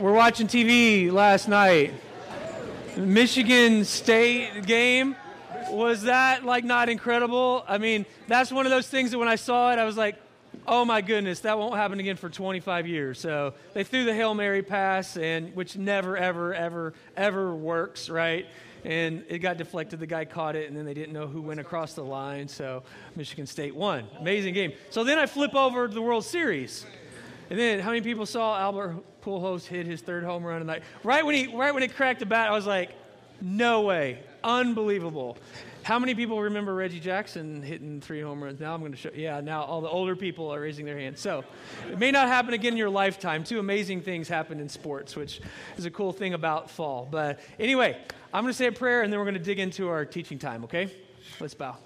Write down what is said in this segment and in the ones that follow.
We're watching TV last night. Michigan State game. Was that like not incredible? I mean, that's one of those things that when I saw it, I was like, oh my goodness, that won't happen again for 25 years. So they threw the Hail Mary pass, and which never, ever, ever, ever works, right? And it got deflected. The guy caught it, and then they didn't know who went across the line. So Michigan State won. Amazing game. So then I flip over to the World Series. And then how many people saw Albert Pujols hit his third home run tonight? Right when he right when it cracked the bat, I was like, no way, unbelievable. How many people remember Reggie Jackson hitting three home runs? Now I'm going to show. Yeah, now all the older people are raising their hands. So it may not happen again in your lifetime. Two amazing things happen in sports, which is a cool thing about fall. But anyway, I'm going to say a prayer and then we're going to dig into our teaching time. Okay? Let's bow.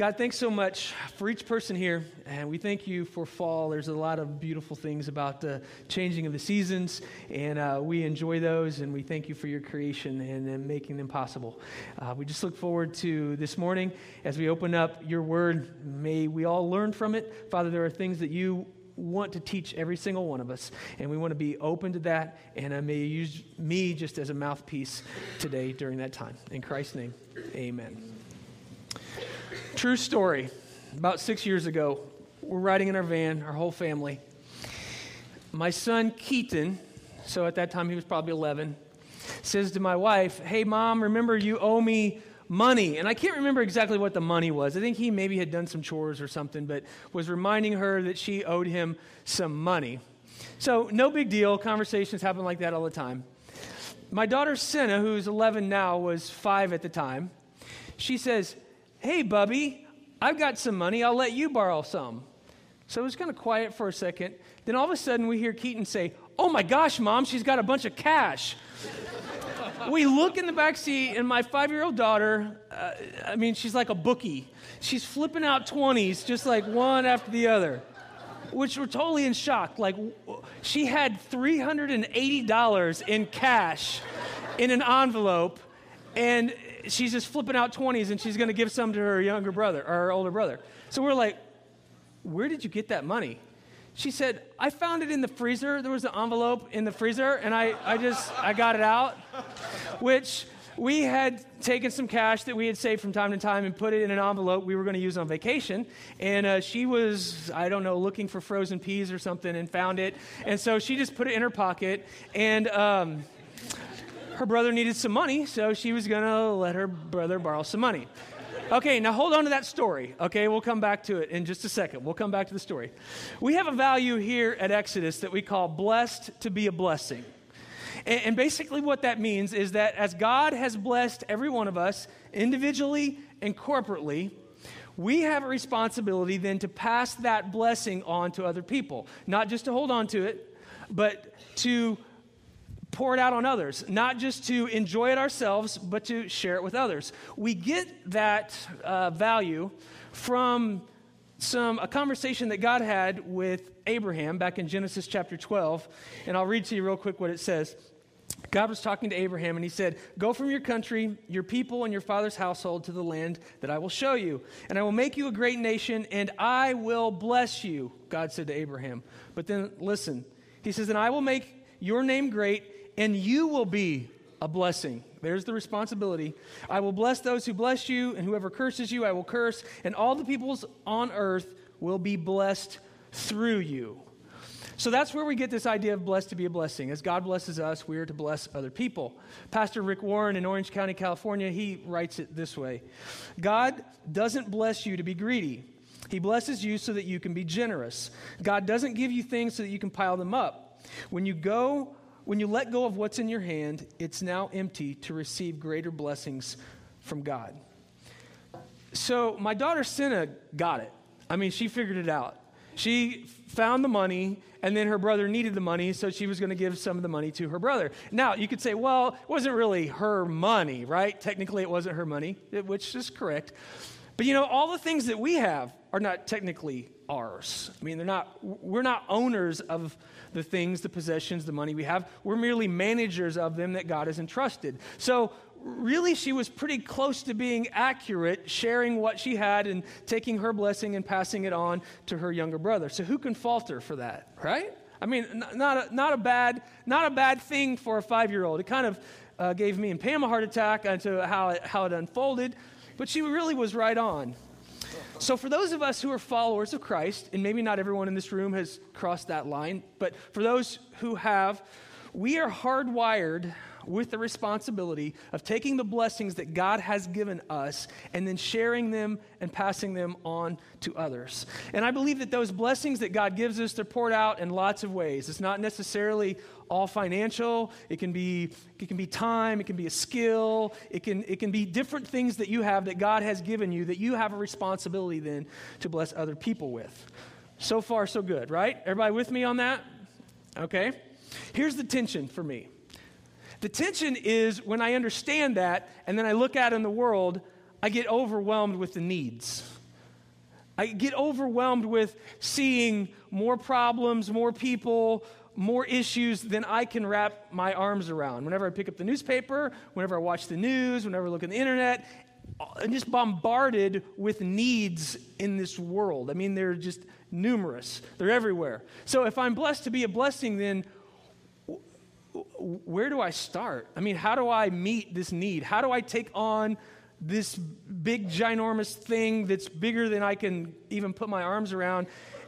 God, thanks so much for each person here. And we thank you for fall. There's a lot of beautiful things about the changing of the seasons, and uh, we enjoy those. And we thank you for your creation and, and making them possible. Uh, we just look forward to this morning as we open up your word. May we all learn from it. Father, there are things that you want to teach every single one of us, and we want to be open to that. And uh, may you use me just as a mouthpiece today during that time. In Christ's name, amen. True story. About six years ago, we're riding in our van, our whole family. My son, Keaton, so at that time he was probably 11, says to my wife, Hey, mom, remember you owe me money. And I can't remember exactly what the money was. I think he maybe had done some chores or something, but was reminding her that she owed him some money. So, no big deal. Conversations happen like that all the time. My daughter, Senna, who's 11 now, was five at the time. She says, Hey, Bubby, I've got some money. I'll let you borrow some. So it was kind of quiet for a second. Then all of a sudden, we hear Keaton say, Oh my gosh, mom, she's got a bunch of cash. we look in the back seat, and my five year old daughter, uh, I mean, she's like a bookie. She's flipping out 20s just like one after the other, which we're totally in shock. Like, she had $380 in cash in an envelope, and she's just flipping out 20s and she's going to give some to her younger brother or her older brother. So we're like, where did you get that money? She said, I found it in the freezer. There was an envelope in the freezer and I, I just, I got it out, which we had taken some cash that we had saved from time to time and put it in an envelope we were going to use on vacation. And uh, she was, I don't know, looking for frozen peas or something and found it. And so she just put it in her pocket. And um, her brother needed some money, so she was going to let her brother borrow some money. Okay, now hold on to that story. Okay, we'll come back to it in just a second. We'll come back to the story. We have a value here at Exodus that we call blessed to be a blessing. And, and basically, what that means is that as God has blessed every one of us individually and corporately, we have a responsibility then to pass that blessing on to other people. Not just to hold on to it, but to pour it out on others, not just to enjoy it ourselves, but to share it with others. We get that uh, value from some a conversation that God had with Abraham back in Genesis chapter 12, and I'll read to you real quick what it says. God was talking to Abraham and he said, Go from your country, your people, and your father's household to the land that I will show you. And I will make you a great nation, and I will bless you, God said to Abraham. But then listen, he says, And I will make your name great, and you will be a blessing. There's the responsibility. I will bless those who bless you, and whoever curses you, I will curse, and all the peoples on earth will be blessed through you. So that's where we get this idea of blessed to be a blessing. As God blesses us, we are to bless other people. Pastor Rick Warren in Orange County, California, he writes it this way God doesn't bless you to be greedy. He blesses you so that you can be generous. God doesn't give you things so that you can pile them up. When you go when you let go of what's in your hand, it's now empty to receive greater blessings from God. So my daughter Senna got it. I mean, she figured it out. She found the money, and then her brother needed the money, so she was going to give some of the money to her brother. Now, you could say, well, it wasn't really her money, right? Technically, it wasn't her money, which is correct. But you know, all the things that we have are not technically ours. I mean, they're not, we're not owners of the things, the possessions, the money we have. We're merely managers of them that God has entrusted. So, really, she was pretty close to being accurate, sharing what she had and taking her blessing and passing it on to her younger brother. So, who can falter for that, right? I mean, not a, not a bad not a bad thing for a five year old. It kind of uh, gave me and Pam a heart attack into how it, how it unfolded, but she really was right on. So, for those of us who are followers of Christ, and maybe not everyone in this room has crossed that line, but for those who have, we are hardwired with the responsibility of taking the blessings that God has given us and then sharing them and passing them on to others. And I believe that those blessings that God gives us, they're poured out in lots of ways. It's not necessarily all financial. It can be, it can be time, it can be a skill, it can, it can be different things that you have that God has given you that you have a responsibility then to bless other people with. So far, so good, right? Everybody with me on that? Okay. Here's the tension for me. The tension is when I understand that and then I look out in the world, I get overwhelmed with the needs. I get overwhelmed with seeing more problems, more people, more issues than I can wrap my arms around. Whenever I pick up the newspaper, whenever I watch the news, whenever I look at the internet, I'm just bombarded with needs in this world. I mean, they're just numerous, they're everywhere. So if I'm blessed to be a blessing, then where do I start? I mean, how do I meet this need? How do I take on this big, ginormous thing that's bigger than I can even put my arms around?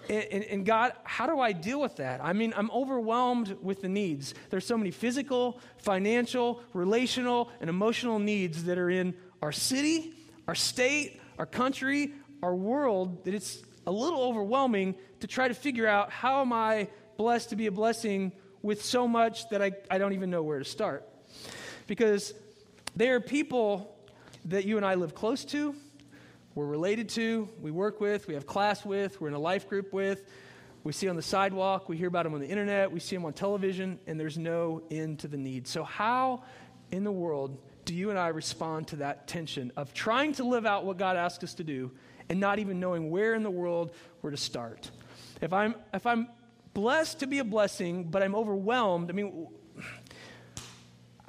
And, and, and, God, how do I deal with that? I mean, I'm overwhelmed with the needs. There's so many physical, financial, relational, and emotional needs that are in our city, our state, our country, our world that it's a little overwhelming to try to figure out how am I blessed to be a blessing with so much that I, I don't even know where to start. Because they are people that you and I live close to, we're related to, we work with, we have class with, we're in a life group with, we see on the sidewalk, we hear about them on the internet, we see them on television, and there's no end to the need. So, how in the world do you and I respond to that tension of trying to live out what God asked us to do and not even knowing where in the world we're to start? If I'm, if I'm blessed to be a blessing, but I'm overwhelmed. I mean,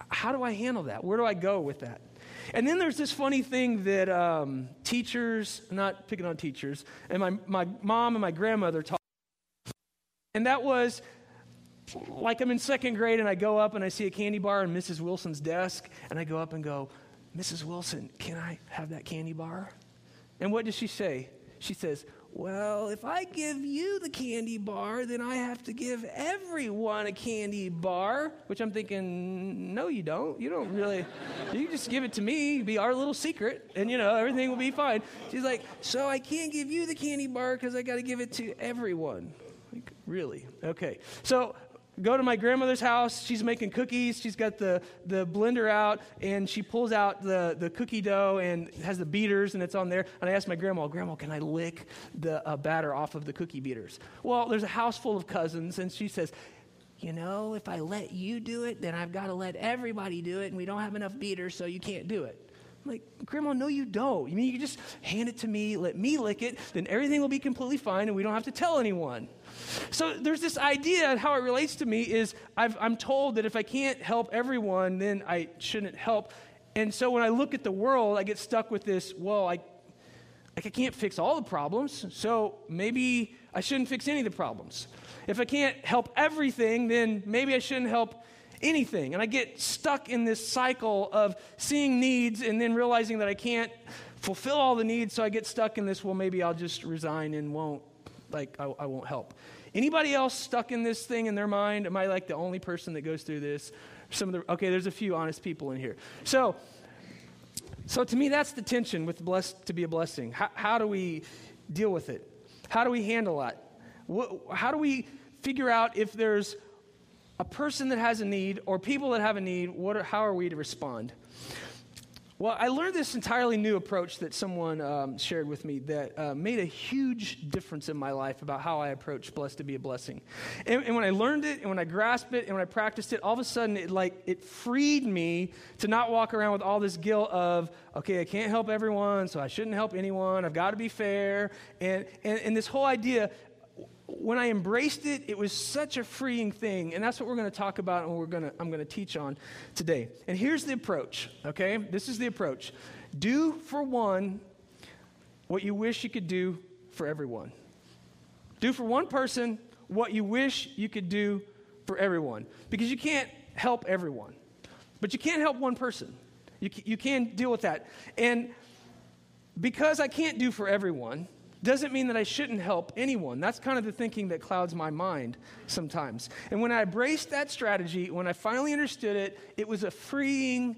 how do I handle that? Where do I go with that? And then there's this funny thing that um, teachers, not picking on teachers, and my, my mom and my grandmother taught. And that was like I'm in second grade and I go up and I see a candy bar on Mrs. Wilson's desk, and I go up and go, Mrs. Wilson, can I have that candy bar? And what does she say? She says, well, if I give you the candy bar, then I have to give everyone a candy bar, which I'm thinking, no, you don't. You don't really. You just give it to me, be our little secret, and you know, everything will be fine. She's like, so I can't give you the candy bar because I got to give it to everyone. Like, really? Okay. So go to my grandmother's house. She's making cookies. She's got the, the blender out, and she pulls out the, the cookie dough and has the beaters, and it's on there. And I asked my grandma, Grandma, can I lick the uh, batter off of the cookie beaters? Well, there's a house full of cousins, and she says, You know, if I let you do it, then I've got to let everybody do it, and we don't have enough beaters, so you can't do it. Like, Grandma, no, you don't. You mean you just hand it to me, let me lick it, then everything will be completely fine, and we don't have to tell anyone. So there's this idea, how it relates to me is i am told that if I can't help everyone, then I shouldn't help. And so when I look at the world, I get stuck with this, well, I, like I can't fix all the problems, so maybe I shouldn't fix any of the problems. If I can't help everything, then maybe I shouldn't help anything. And I get stuck in this cycle of seeing needs and then realizing that I can't fulfill all the needs, so I get stuck in this, well, maybe I'll just resign and won't, like, I, I won't help. Anybody else stuck in this thing in their mind? Am I like the only person that goes through this? Some of the okay, there's a few honest people in here. So, so to me, that's the tension with blessed to be a blessing. How, how do we deal with it? How do we handle that? What, how do we figure out if there's a person that has a need or people that have a need? What are, how are we to respond? Well, I learned this entirely new approach that someone um, shared with me that uh, made a huge difference in my life about how I approach blessed to be a blessing. And, and, when I learned it, and when I grasped it, and when I practiced it, all of a sudden it like it freed me to not walk around with all this guilt of okay, I can't help everyone, so I shouldn't help anyone. I've got to be fair, and and, and this whole idea when I embraced it, it was such a freeing thing. And that's what we're going to talk about and we're to, I'm going to teach on today. And here's the approach, okay? This is the approach. Do for one what you wish you could do for everyone. Do for one person what you wish you could do for everyone. Because you can't help everyone, but you can't help one person. You, you can deal with that. And because I can't do for everyone, doesn't mean that I shouldn't help anyone. That's kind of the thinking that clouds my mind sometimes. And when I embraced that strategy, when I finally understood it, it was a freeing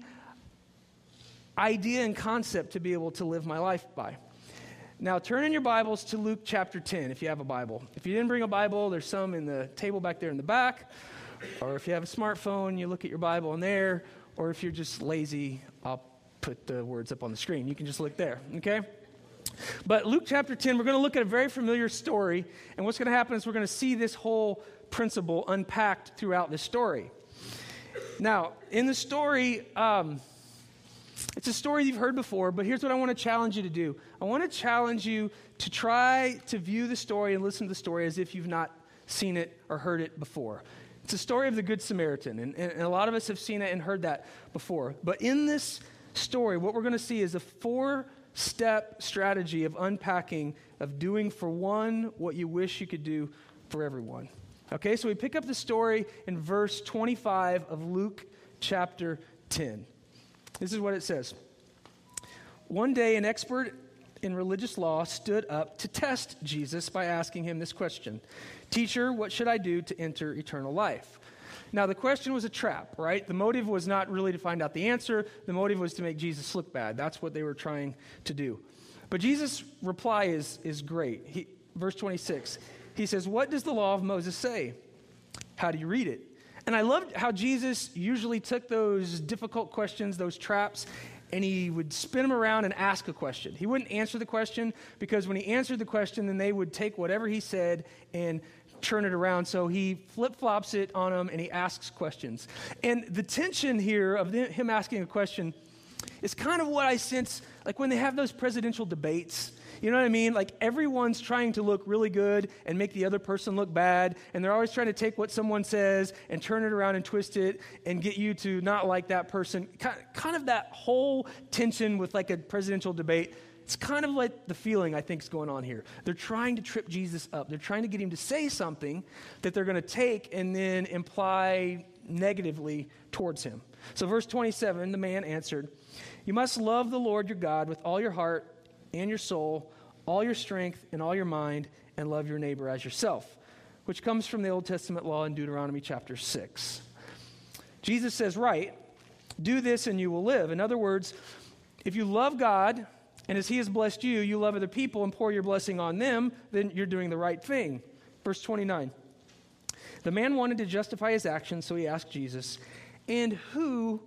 idea and concept to be able to live my life by. Now, turn in your Bibles to Luke chapter 10 if you have a Bible. If you didn't bring a Bible, there's some in the table back there in the back. Or if you have a smartphone, you look at your Bible in there. Or if you're just lazy, I'll put the words up on the screen. You can just look there, okay? But Luke chapter 10, we're going to look at a very familiar story. And what's going to happen is we're going to see this whole principle unpacked throughout this story. Now, in the story, um, it's a story you've heard before, but here's what I want to challenge you to do I want to challenge you to try to view the story and listen to the story as if you've not seen it or heard it before. It's a story of the Good Samaritan, and, and a lot of us have seen it and heard that before. But in this story, what we're going to see is a four step strategy of unpacking, of doing for one what you wish you could do for everyone. Okay, so we pick up the story in verse 25 of Luke chapter 10. This is what it says One day, an expert in religious law stood up to test Jesus by asking him this question Teacher, what should I do to enter eternal life? Now, the question was a trap, right? The motive was not really to find out the answer, the motive was to make Jesus look bad. That's what they were trying to do. But Jesus' reply is, is great. He, verse 26, he says, What does the law of Moses say? How do you read it? And I loved how Jesus usually took those difficult questions, those traps, and he would spin them around and ask a question. He wouldn't answer the question because when he answered the question, then they would take whatever he said and turn it around. So he flip flops it on him and he asks questions. And the tension here of him asking a question is kind of what I sense like when they have those presidential debates. You know what I mean? Like everyone's trying to look really good and make the other person look bad. And they're always trying to take what someone says and turn it around and twist it and get you to not like that person. Kind of that whole tension with like a presidential debate it's kind of like the feeling I think is going on here. They're trying to trip Jesus up. They're trying to get him to say something that they're going to take and then imply negatively towards him. So, verse 27 the man answered, You must love the Lord your God with all your heart and your soul, all your strength and all your mind, and love your neighbor as yourself, which comes from the Old Testament law in Deuteronomy chapter 6. Jesus says, Right, do this and you will live. In other words, if you love God, and as He has blessed you, you love other people and pour your blessing on them, then you're doing the right thing. Verse 29. The man wanted to justify his actions, so he asked Jesus, And who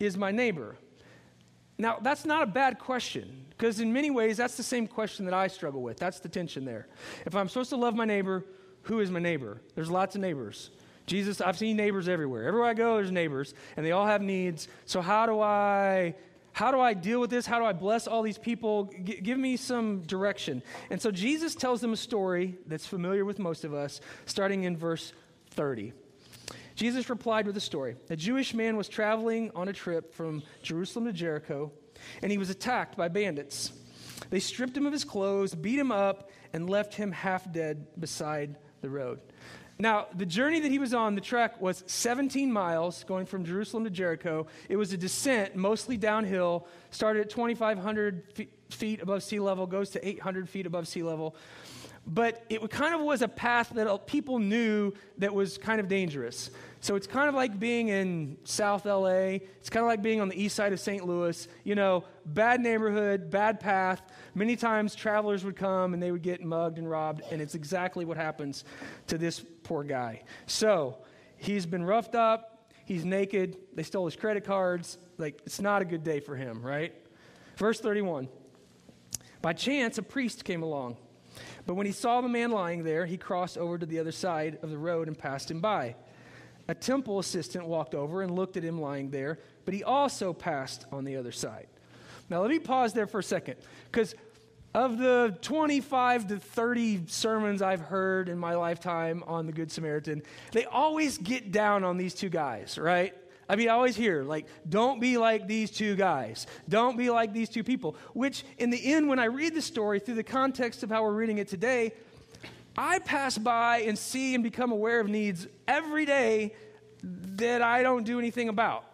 is my neighbor? Now, that's not a bad question, because in many ways, that's the same question that I struggle with. That's the tension there. If I'm supposed to love my neighbor, who is my neighbor? There's lots of neighbors. Jesus, I've seen neighbors everywhere. Everywhere I go, there's neighbors, and they all have needs. So, how do I how do I deal with this? How do I bless all these people? G- give me some direction. And so Jesus tells them a story that's familiar with most of us, starting in verse 30. Jesus replied with a story. A Jewish man was traveling on a trip from Jerusalem to Jericho, and he was attacked by bandits. They stripped him of his clothes, beat him up, and left him half dead beside the road. Now, the journey that he was on, the trek, was 17 miles going from Jerusalem to Jericho. It was a descent, mostly downhill, started at 2,500 feet above sea level, goes to 800 feet above sea level. But it kind of was a path that people knew that was kind of dangerous. So it's kind of like being in South LA. It's kind of like being on the east side of St. Louis. You know, bad neighborhood, bad path. Many times travelers would come and they would get mugged and robbed, and it's exactly what happens to this poor guy. So he's been roughed up, he's naked, they stole his credit cards. Like, it's not a good day for him, right? Verse 31 By chance, a priest came along. But when he saw the man lying there, he crossed over to the other side of the road and passed him by. A temple assistant walked over and looked at him lying there, but he also passed on the other side. Now, let me pause there for a second, because of the 25 to 30 sermons I've heard in my lifetime on the Good Samaritan, they always get down on these two guys, right? I mean, I always hear, like, don't be like these two guys. Don't be like these two people. Which, in the end, when I read the story through the context of how we're reading it today, I pass by and see and become aware of needs every day that I don't do anything about.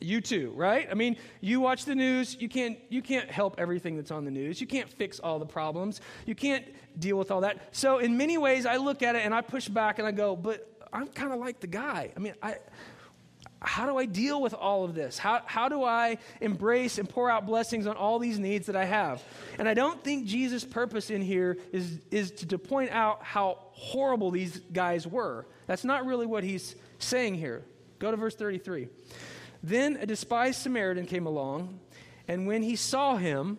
You too, right? I mean, you watch the news, you can't you can't help everything that's on the news. You can't fix all the problems. You can't deal with all that. So in many ways I look at it and I push back and I go, "But I'm kind of like the guy. I mean, I how do I deal with all of this? How, how do I embrace and pour out blessings on all these needs that I have? And I don't think Jesus' purpose in here is, is to, to point out how horrible these guys were. That's not really what he's saying here. Go to verse 33. Then a despised Samaritan came along, and when he saw him,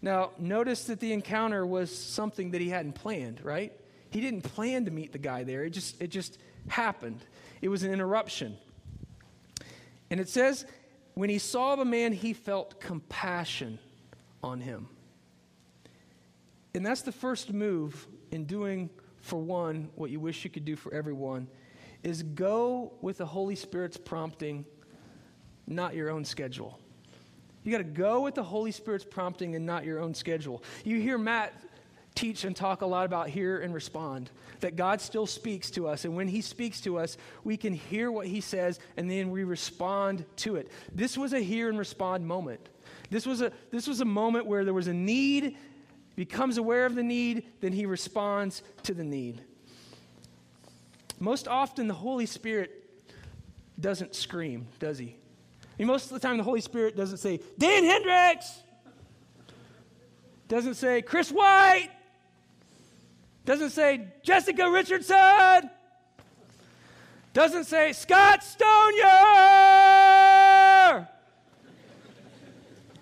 now notice that the encounter was something that he hadn't planned, right? He didn't plan to meet the guy there. It just, it just happened. It was an interruption. And it says, when he saw the man, he felt compassion on him. And that's the first move in doing for one what you wish you could do for everyone is go with the Holy Spirit's prompting, not your own schedule. You got to go with the Holy Spirit's prompting and not your own schedule. You hear Matt teach and talk a lot about hear and respond. That God still speaks to us. And when He speaks to us, we can hear what He says and then we respond to it. This was a hear and respond moment. This was a, this was a moment where there was a need, becomes aware of the need, then He responds to the need. Most often, the Holy Spirit doesn't scream, does He? I mean, most of the time, the Holy Spirit doesn't say, Dan Hendricks! Doesn't say, Chris White! Doesn't say Jessica Richardson. Doesn't say Scott Stonier.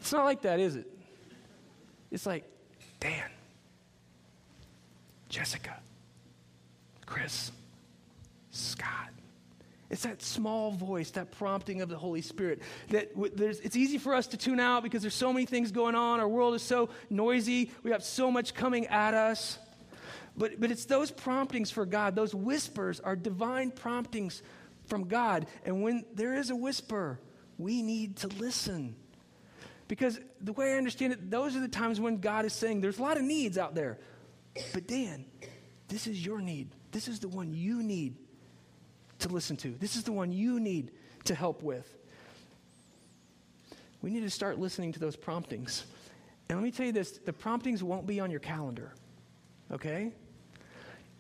It's not like that, is it? It's like Dan, Jessica, Chris, Scott. It's that small voice, that prompting of the Holy Spirit. That it's easy for us to tune out because there's so many things going on. Our world is so noisy. We have so much coming at us. But, but it's those promptings for God, those whispers are divine promptings from God. And when there is a whisper, we need to listen. Because the way I understand it, those are the times when God is saying, there's a lot of needs out there. But Dan, this is your need. This is the one you need to listen to. This is the one you need to help with. We need to start listening to those promptings. And let me tell you this the promptings won't be on your calendar, okay?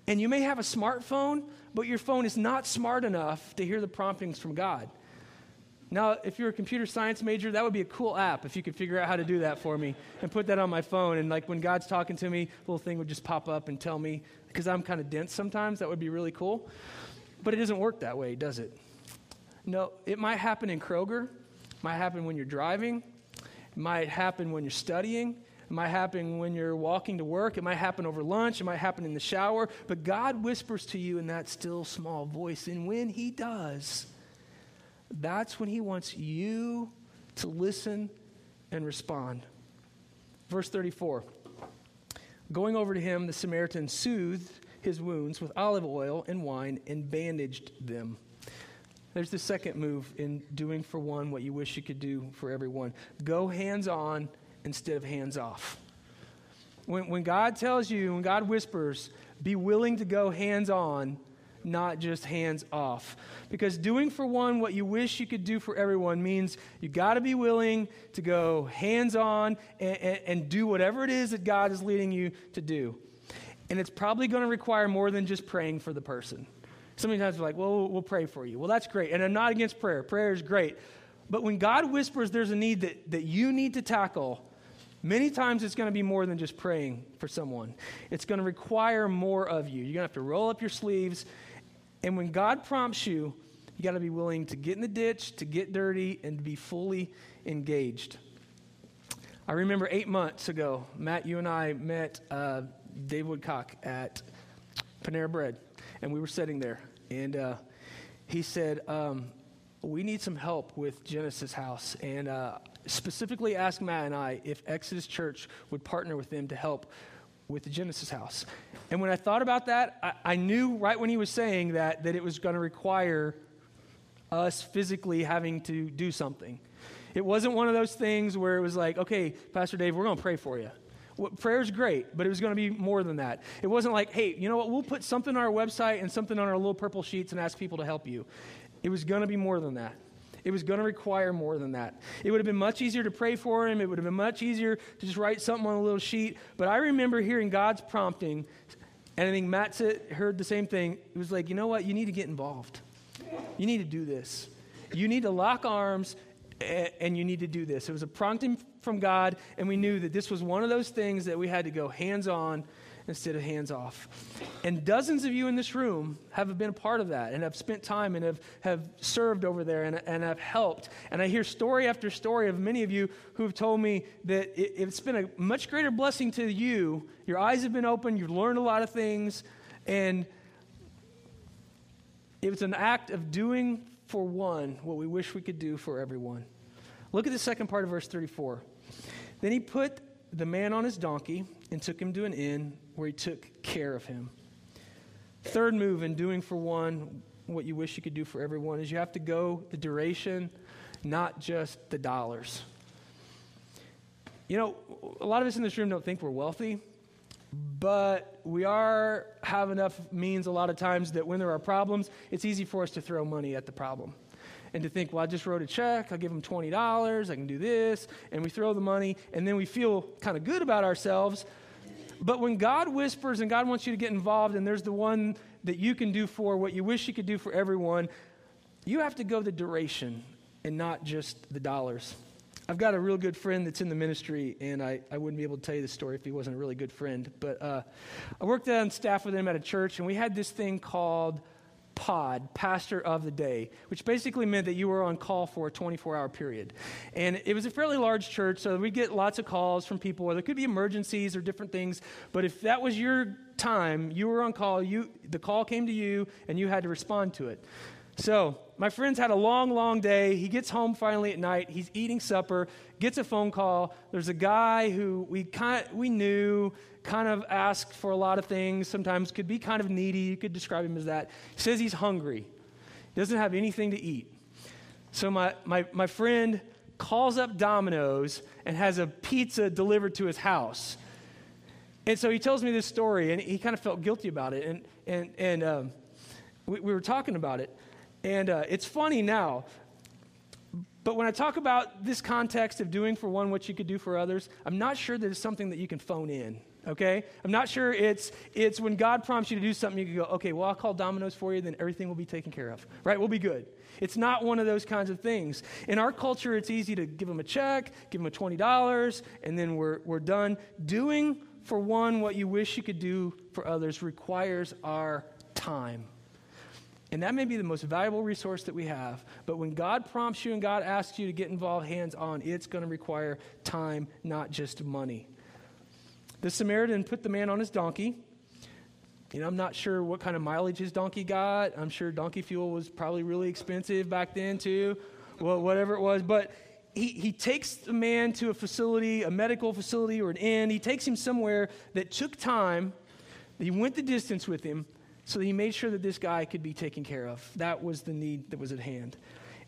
And you may have a smartphone, but your phone is not smart enough to hear the promptings from God. Now, if you're a computer science major, that would be a cool app if you could figure out how to do that for me and put that on my phone. And like when God's talking to me, a little thing would just pop up and tell me, because I'm kind of dense sometimes, that would be really cool. But it doesn't work that way, does it? No, it might happen in Kroger, might happen when you're driving, might happen when you're studying, it might happen when you're walking to work. It might happen over lunch. It might happen in the shower. But God whispers to you in that still small voice. And when He does, that's when He wants you to listen and respond. Verse 34 Going over to him, the Samaritan soothed his wounds with olive oil and wine and bandaged them. There's the second move in doing for one what you wish you could do for everyone. Go hands on instead of hands off. When, when God tells you, when God whispers, be willing to go hands on, not just hands off. Because doing for one what you wish you could do for everyone means you got to be willing to go hands on and, and, and, do whatever it is that God is leading you to do. And it's probably going to require more than just praying for the person. Sometimes we're like, well, we'll pray for you. Well, that's great. And I'm not against prayer, prayer is great. But when God whispers there's a need that, that you need to tackle, Many times it's going to be more than just praying for someone. It's going to require more of you. You're going to have to roll up your sleeves. And when God prompts you, you got to be willing to get in the ditch, to get dirty, and be fully engaged. I remember eight months ago, Matt, you and I met uh, Dave Woodcock at Panera Bread, and we were sitting there. And uh, he said, um, We need some help with Genesis House. And uh, specifically asked Matt and I if Exodus Church would partner with them to help with the Genesis house. And when I thought about that, I, I knew right when he was saying that that it was going to require us physically having to do something. It wasn't one of those things where it was like, okay, Pastor Dave, we're going to pray for you. Well, prayer's great, but it was going to be more than that. It wasn't like, hey, you know what, we'll put something on our website and something on our little purple sheets and ask people to help you. It was going to be more than that. It was going to require more than that. It would have been much easier to pray for him. It would have been much easier to just write something on a little sheet. But I remember hearing God's prompting, and I think Matt said, heard the same thing. It was like, you know what? You need to get involved. You need to do this. You need to lock arms and you need to do this. It was a prompting from God, and we knew that this was one of those things that we had to go hands on instead of hands off. And dozens of you in this room have been a part of that and have spent time and have, have served over there and, and have helped. And I hear story after story of many of you who have told me that it, it's been a much greater blessing to you. Your eyes have been open, you've learned a lot of things, and it was an act of doing for one what we wish we could do for everyone. Look at the second part of verse 34. Then he put the man on his donkey and took him to an inn where he took care of him. Third move in doing for one what you wish you could do for everyone is you have to go the duration, not just the dollars. You know, a lot of us in this room don't think we're wealthy, but we are have enough means a lot of times that when there are problems, it's easy for us to throw money at the problem and to think, well, I just wrote a check, I'll give them $20, I can do this, and we throw the money, and then we feel kind of good about ourselves. But when God whispers and God wants you to get involved, and there's the one that you can do for what you wish you could do for everyone, you have to go the duration and not just the dollars. I've got a real good friend that's in the ministry, and I, I wouldn't be able to tell you the story if he wasn't a really good friend. But uh, I worked on staff with him at a church, and we had this thing called pod, pastor of the day, which basically meant that you were on call for a 24 hour period. And it was a fairly large church, so we get lots of calls from people, or there could be emergencies or different things. But if that was your time, you were on call, you, the call came to you, and you had to respond to it. So, my friend's had a long, long day. He gets home finally at night. He's eating supper, gets a phone call. There's a guy who we, kind, we knew kind of asked for a lot of things, sometimes could be kind of needy. You could describe him as that. He says he's hungry, doesn't have anything to eat. So, my, my, my friend calls up Domino's and has a pizza delivered to his house. And so he tells me this story, and he kind of felt guilty about it. And, and, and um, we, we were talking about it. And uh, it's funny now, but when I talk about this context of doing for one what you could do for others, I'm not sure that it's something that you can phone in. Okay? I'm not sure it's it's when God prompts you to do something, you can go, okay, well, I'll call Domino's for you, then everything will be taken care of. Right? We'll be good. It's not one of those kinds of things. In our culture, it's easy to give them a check, give them a $20, and then we're, we're done. Doing for one what you wish you could do for others requires our time. And that may be the most valuable resource that we have. But when God prompts you and God asks you to get involved hands on, it's going to require time, not just money. The Samaritan put the man on his donkey. You know, I'm not sure what kind of mileage his donkey got. I'm sure donkey fuel was probably really expensive back then, too. Well, whatever it was. But he, he takes the man to a facility, a medical facility or an inn. He takes him somewhere that took time. He went the distance with him so he made sure that this guy could be taken care of. That was the need that was at hand.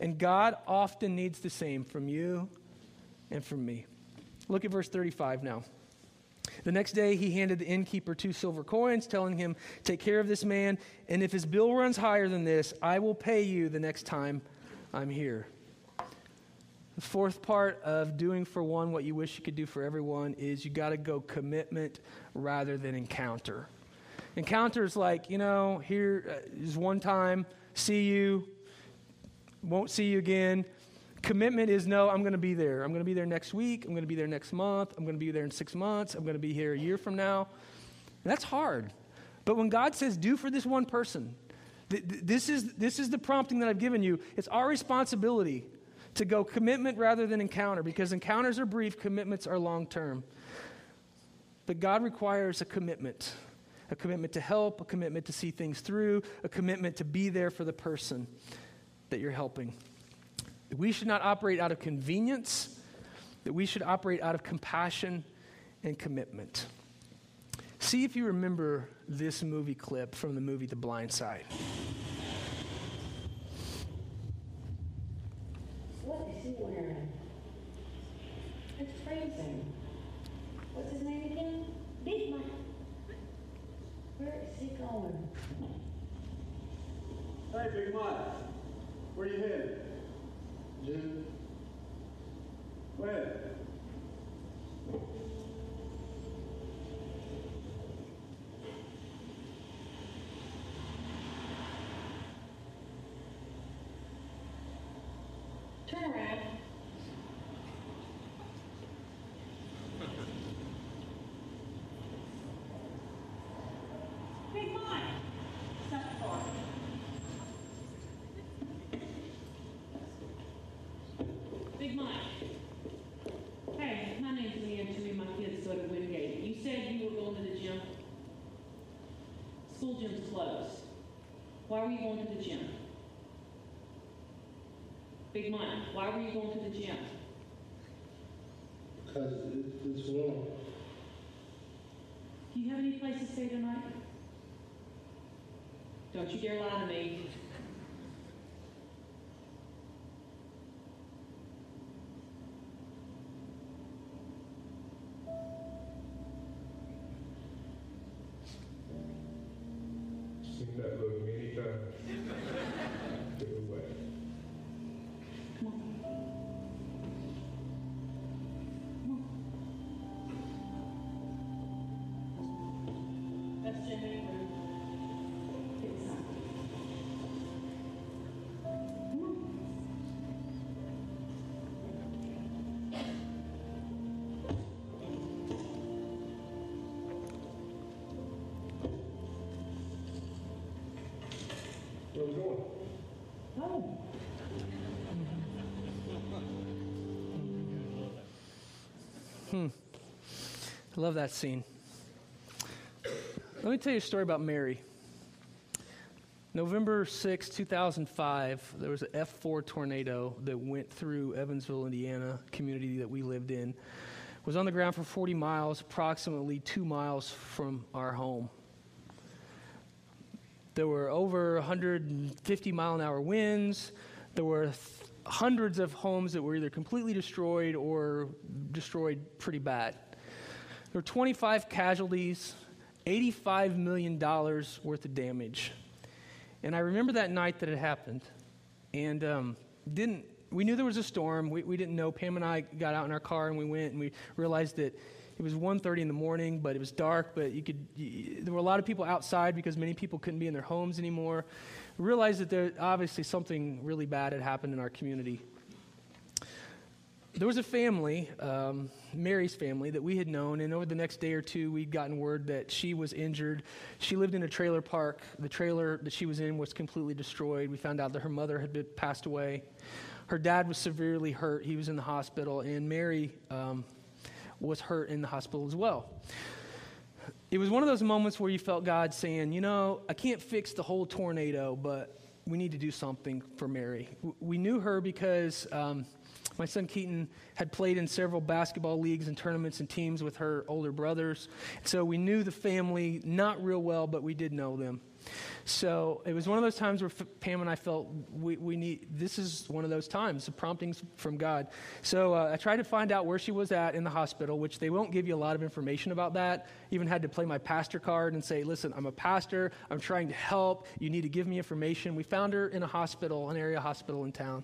And God often needs the same from you and from me. Look at verse 35 now. The next day, he handed the innkeeper two silver coins, telling him, Take care of this man, and if his bill runs higher than this, I will pay you the next time I'm here. The fourth part of doing for one what you wish you could do for everyone is you got to go commitment rather than encounter. Encounters like, you know, here uh, one time, see you, won't see you again. Commitment is no, I'm going to be there. I'm going to be there next week. I'm going to be there next month. I'm going to be there in six months. I'm going to be here a year from now. And that's hard. But when God says, do for this one person, th- th- this, is, this is the prompting that I've given you. It's our responsibility to go commitment rather than encounter because encounters are brief, commitments are long term. But God requires a commitment a commitment to help, a commitment to see things through, a commitment to be there for the person that you're helping. We should not operate out of convenience, that we should operate out of compassion and commitment. See if you remember this movie clip from the movie The Blind Side. What is he wearing? It's freezing. What's his name again? Big Mike. Where is he going? Hey, Big Mike. Where you headed? Gym, When? Turn around. Big Mike. Stop the car. Big Mike. Hey, my name's Leigh Anne. Two of my kids go to Wingate. You said you were going to the gym. School gym's closed. Why were you going to the gym? Big Mike, why were you going to the gym? because it, it's warm. Do you have any place to stay tonight? Don't you dare lie to me. Oh. I love that scene. Let me tell you a story about Mary. November 6, 2005, there was an F4 tornado that went through Evansville, Indiana, community that we lived in. It was on the ground for 40 miles, approximately two miles from our home. There were over 150 mile an hour winds. There were th- hundreds of homes that were either completely destroyed or destroyed pretty bad. There were 25 casualties, $85 million worth of damage. And I remember that night that it happened. And um, didn't, we knew there was a storm. We, we didn't know. Pam and I got out in our car and we went and we realized that it was 1.30 in the morning, but it was dark, but you could, you, there were a lot of people outside because many people couldn't be in their homes anymore. We realized that there, obviously something really bad had happened in our community there was a family, um, Mary's family, that we had known, and over the next day or two, we'd gotten word that she was injured. She lived in a trailer park. The trailer that she was in was completely destroyed. We found out that her mother had been, passed away. Her dad was severely hurt. He was in the hospital, and Mary um, was hurt in the hospital as well. It was one of those moments where you felt God saying, You know, I can't fix the whole tornado, but we need to do something for Mary. We knew her because. Um, my son Keaton had played in several basketball leagues and tournaments and teams with her older brothers. So we knew the family not real well, but we did know them. So it was one of those times where F- Pam and I felt we, we need, this is one of those times, the promptings from God. So uh, I tried to find out where she was at in the hospital, which they won't give you a lot of information about that. Even had to play my pastor card and say, listen, I'm a pastor. I'm trying to help. You need to give me information. We found her in a hospital, an area hospital in town.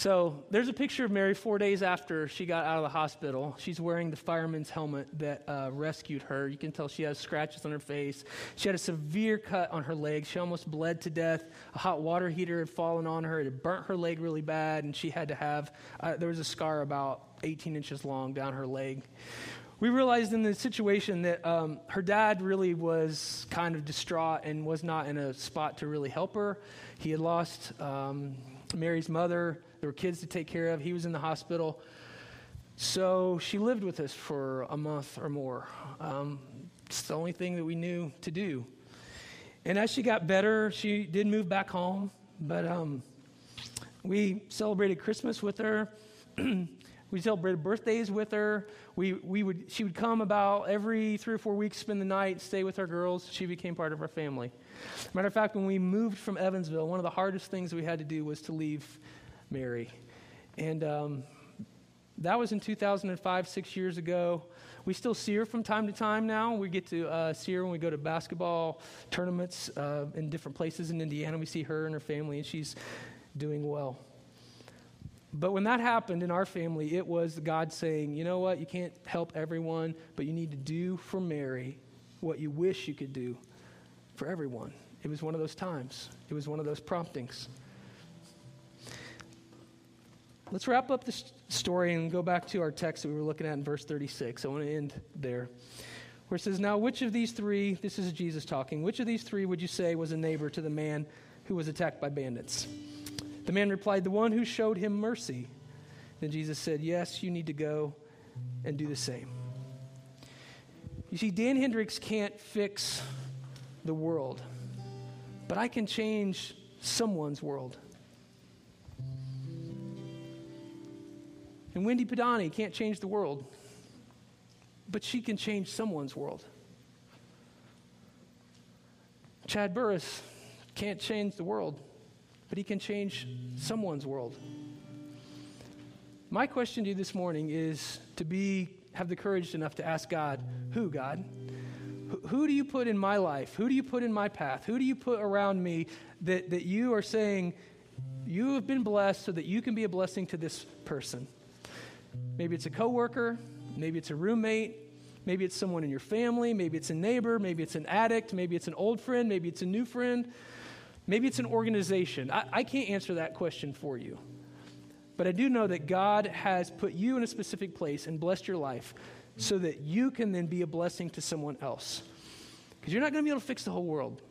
So there's a picture of Mary four days after she got out of the hospital. She's wearing the fireman's helmet that uh, rescued her. You can tell she has scratches on her face. She had a severe cut on her leg. She almost bled to death. A hot water heater had fallen on her. It had burnt her leg really bad, and she had to have, uh, there was a scar about 18 inches long down her leg. We realized in the situation that um, her dad really was kind of distraught and was not in a spot to really help her. He had lost um, Mary's mother. There were kids to take care of. He was in the hospital. So she lived with us for a month or more. Um, it's the only thing that we knew to do. And as she got better, she did move back home. But um, we celebrated Christmas with her. we celebrated birthdays with her. We, we would, she would come about every three or four weeks, spend the night, stay with our girls. She became part of our family. Matter of fact, when we moved from Evansville, one of the hardest things we had to do was to leave Mary. And um, That was in 2005, six years ago. We still see her from time to time now. We get to uh, see her when we go to basketball tournaments uh, in different places in Indiana. We see her and her family, and she's doing well. But when that happened in our family, it was God saying, you know what, you can't help everyone, but you need to do for Mary what you wish you could do for everyone. It was one of those times, it was one of those promptings. Let's wrap up this story and go back to our text that we were looking at in verse 36. I want to end there. Where it says, Now, which of these three, this is Jesus talking, which of these three would you say was a neighbor to the man who was attacked by bandits? The man replied, The one who showed him mercy. Then Jesus said, Yes, you need to go and do the same. You see, Dan Hendricks can't fix the world, but I can change someone's world. And Wendy Padani can't change the world, but she can change someone's world. Chad Burris can't change the world, but he can change someone's world. My question to you this morning is to be have the courage enough to ask God, who God? Who, who do you put in my life? Who do you put in my path? Who do you put around me that, that you are saying you have been blessed so that you can be a blessing to this person? Maybe it's a coworker, maybe it's a roommate, maybe it's someone in your family, maybe it's a neighbor, maybe it's an addict, maybe it's an old friend, maybe it's a new friend, maybe it's an organization. I, I can't answer that question for you. But I do know that God has put you in a specific place and blessed your life so that you can then be a blessing to someone else. Because you're not going to be able to fix the whole world.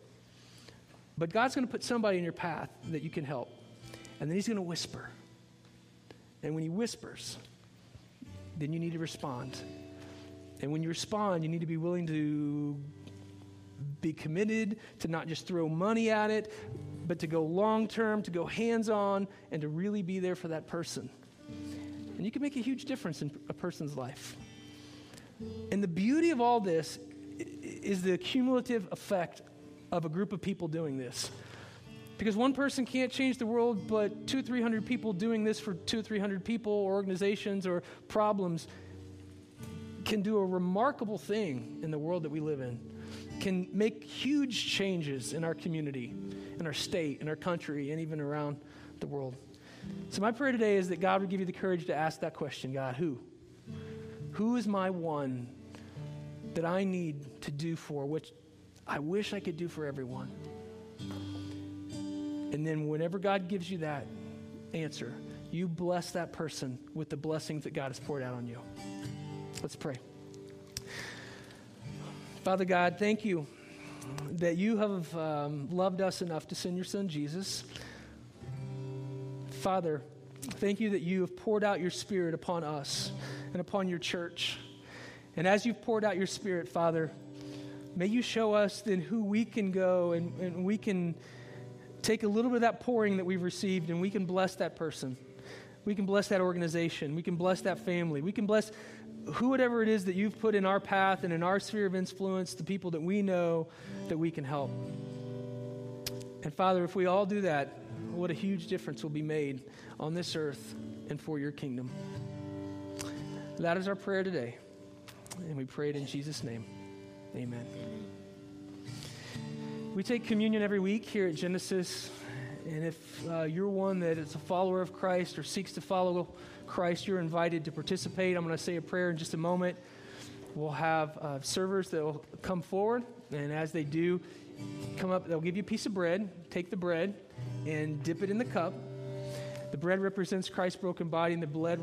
But God's going to put somebody in your path that you can help. And then He's going to whisper. And when He whispers, then you need to respond. And when you respond, you need to be willing to be committed, to not just throw money at it, but to go long term, to go hands on, and to really be there for that person. And you can make a huge difference in a person's life. And the beauty of all this is the cumulative effect of a group of people doing this. Because one person can't change the world, but two, three hundred people doing this for two, three hundred people, or organizations, or problems can do a remarkable thing in the world that we live in, can make huge changes in our community, in our state, in our country, and even around the world. So, my prayer today is that God would give you the courage to ask that question God, who? Who is my one that I need to do for, which I wish I could do for everyone? And then, whenever God gives you that answer, you bless that person with the blessings that God has poured out on you. Let's pray. Father God, thank you that you have um, loved us enough to send your son Jesus. Father, thank you that you have poured out your spirit upon us and upon your church. And as you've poured out your spirit, Father, may you show us then who we can go and, and we can take a little bit of that pouring that we've received and we can bless that person. We can bless that organization. We can bless that family. We can bless whoever it is that you've put in our path and in our sphere of influence, the people that we know that we can help. And Father, if we all do that, what a huge difference will be made on this earth and for your kingdom. That is our prayer today. And we pray it in Jesus' name. Amen. We take communion every week here at Genesis. And if uh, you're one that is a follower of Christ or seeks to follow Christ, you're invited to participate. I'm going to say a prayer in just a moment. We'll have uh, servers that will come forward. And as they do, come up, they'll give you a piece of bread. Take the bread and dip it in the cup. The bread represents Christ's broken body, and the blood,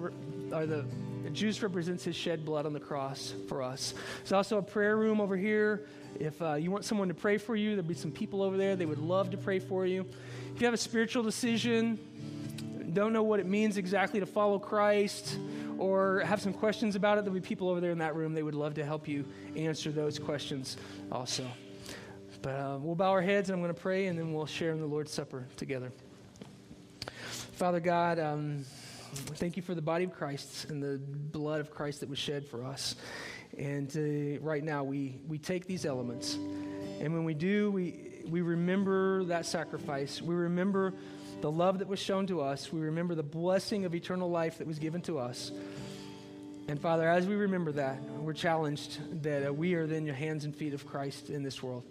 or the, the juice represents his shed blood on the cross for us. There's also a prayer room over here. If uh, you want someone to pray for you, there'll be some people over there. They would love to pray for you. If you have a spiritual decision, don't know what it means exactly to follow Christ, or have some questions about it, there'll be people over there in that room. They would love to help you answer those questions also. But uh, we'll bow our heads and I'm going to pray, and then we'll share in the Lord's Supper together. Father God, um, thank you for the body of Christ and the blood of Christ that was shed for us. And uh, right now, we, we take these elements, and when we do, we, we remember that sacrifice. We remember the love that was shown to us. We remember the blessing of eternal life that was given to us. And Father, as we remember that, we're challenged that uh, we are then your hands and feet of Christ in this world.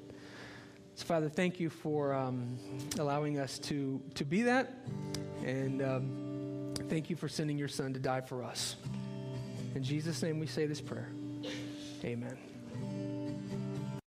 So, Father, thank you for um, allowing us to, to be that. And um, thank you for sending your son to die for us. In Jesus' name we say this prayer. Amen.